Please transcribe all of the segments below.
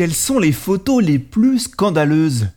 Quelles sont les photos les plus scandaleuses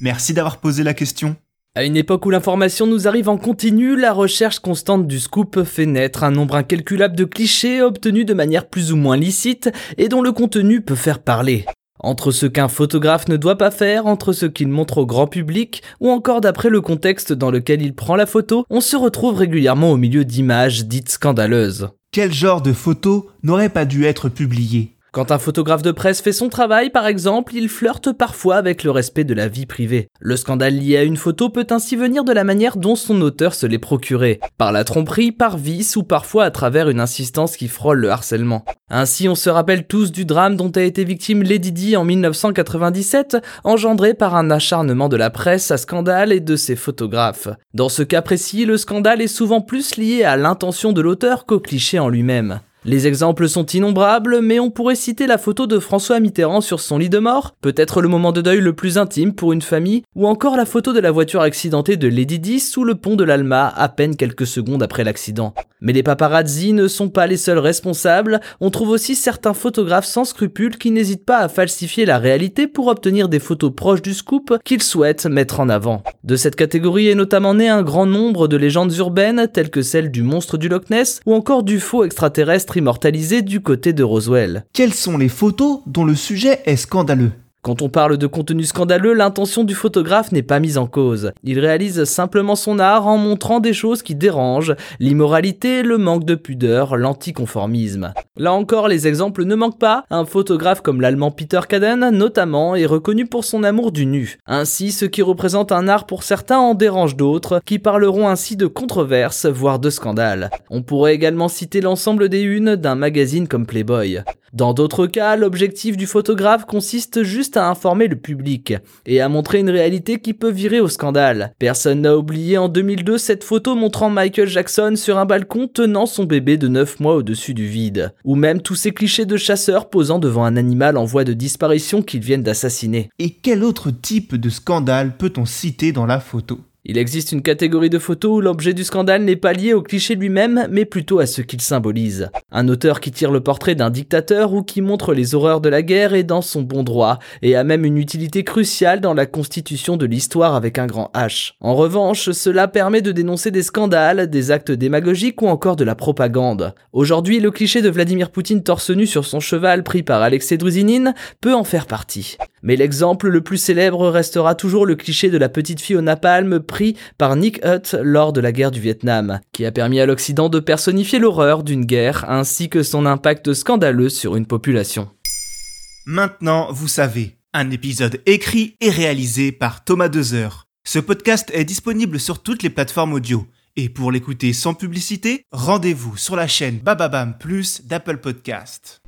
Merci d'avoir posé la question. À une époque où l'information nous arrive en continu, la recherche constante du scoop fait naître un nombre incalculable de clichés obtenus de manière plus ou moins licite et dont le contenu peut faire parler. Entre ce qu'un photographe ne doit pas faire, entre ce qu'il montre au grand public, ou encore d'après le contexte dans lequel il prend la photo, on se retrouve régulièrement au milieu d'images dites scandaleuses. Quel genre de photos n'aurait pas dû être publié Quand un photographe de presse fait son travail, par exemple, il flirte parfois avec le respect de la vie privée. Le scandale lié à une photo peut ainsi venir de la manière dont son auteur se l'est procuré, par la tromperie, par vice ou parfois à travers une insistance qui frôle le harcèlement. Ainsi, on se rappelle tous du drame dont a été victime Lady Di en 1997, engendré par un acharnement de la presse à scandale et de ses photographes. Dans ce cas précis, le scandale est souvent plus lié à l'intention de l'auteur qu'au cliché en lui-même. Les exemples sont innombrables, mais on pourrait citer la photo de François Mitterrand sur son lit de mort, peut-être le moment de deuil le plus intime pour une famille, ou encore la photo de la voiture accidentée de Lady Di sous le pont de l'Alma à peine quelques secondes après l'accident. Mais les paparazzi ne sont pas les seuls responsables, on trouve aussi certains photographes sans scrupules qui n'hésitent pas à falsifier la réalité pour obtenir des photos proches du scoop qu'ils souhaitent mettre en avant. De cette catégorie est notamment né un grand nombre de légendes urbaines telles que celle du monstre du Loch Ness ou encore du faux extraterrestre immortalisé du côté de Roswell. Quelles sont les photos dont le sujet est scandaleux? Quand on parle de contenu scandaleux, l'intention du photographe n'est pas mise en cause. Il réalise simplement son art en montrant des choses qui dérangent, l'immoralité, le manque de pudeur, l'anticonformisme. Là encore, les exemples ne manquent pas. Un photographe comme l'allemand Peter Kaden, notamment, est reconnu pour son amour du nu. Ainsi, ce qui représente un art pour certains en dérange d'autres, qui parleront ainsi de controverses, voire de scandales. On pourrait également citer l'ensemble des unes d'un magazine comme Playboy. Dans d'autres cas, l'objectif du photographe consiste juste à informer le public et à montrer une réalité qui peut virer au scandale. Personne n'a oublié en 2002 cette photo montrant Michael Jackson sur un balcon tenant son bébé de 9 mois au-dessus du vide. Ou même tous ces clichés de chasseurs posant devant un animal en voie de disparition qu'ils viennent d'assassiner. Et quel autre type de scandale peut-on citer dans la photo? Il existe une catégorie de photos où l'objet du scandale n'est pas lié au cliché lui-même, mais plutôt à ce qu'il symbolise. Un auteur qui tire le portrait d'un dictateur ou qui montre les horreurs de la guerre est dans son bon droit, et a même une utilité cruciale dans la constitution de l'histoire avec un grand H. En revanche, cela permet de dénoncer des scandales, des actes démagogiques ou encore de la propagande. Aujourd'hui, le cliché de Vladimir Poutine torse nu sur son cheval pris par Alexei Druzinine peut en faire partie. Mais l'exemple le plus célèbre restera toujours le cliché de la petite fille au napalm par Nick Hutt lors de la guerre du Vietnam, qui a permis à l'Occident de personnifier l'horreur d'une guerre ainsi que son impact scandaleux sur une population. Maintenant, vous savez, un épisode écrit et réalisé par Thomas Dezer. Ce podcast est disponible sur toutes les plateformes audio. Et pour l'écouter sans publicité, rendez-vous sur la chaîne Bababam Plus d'Apple Podcast.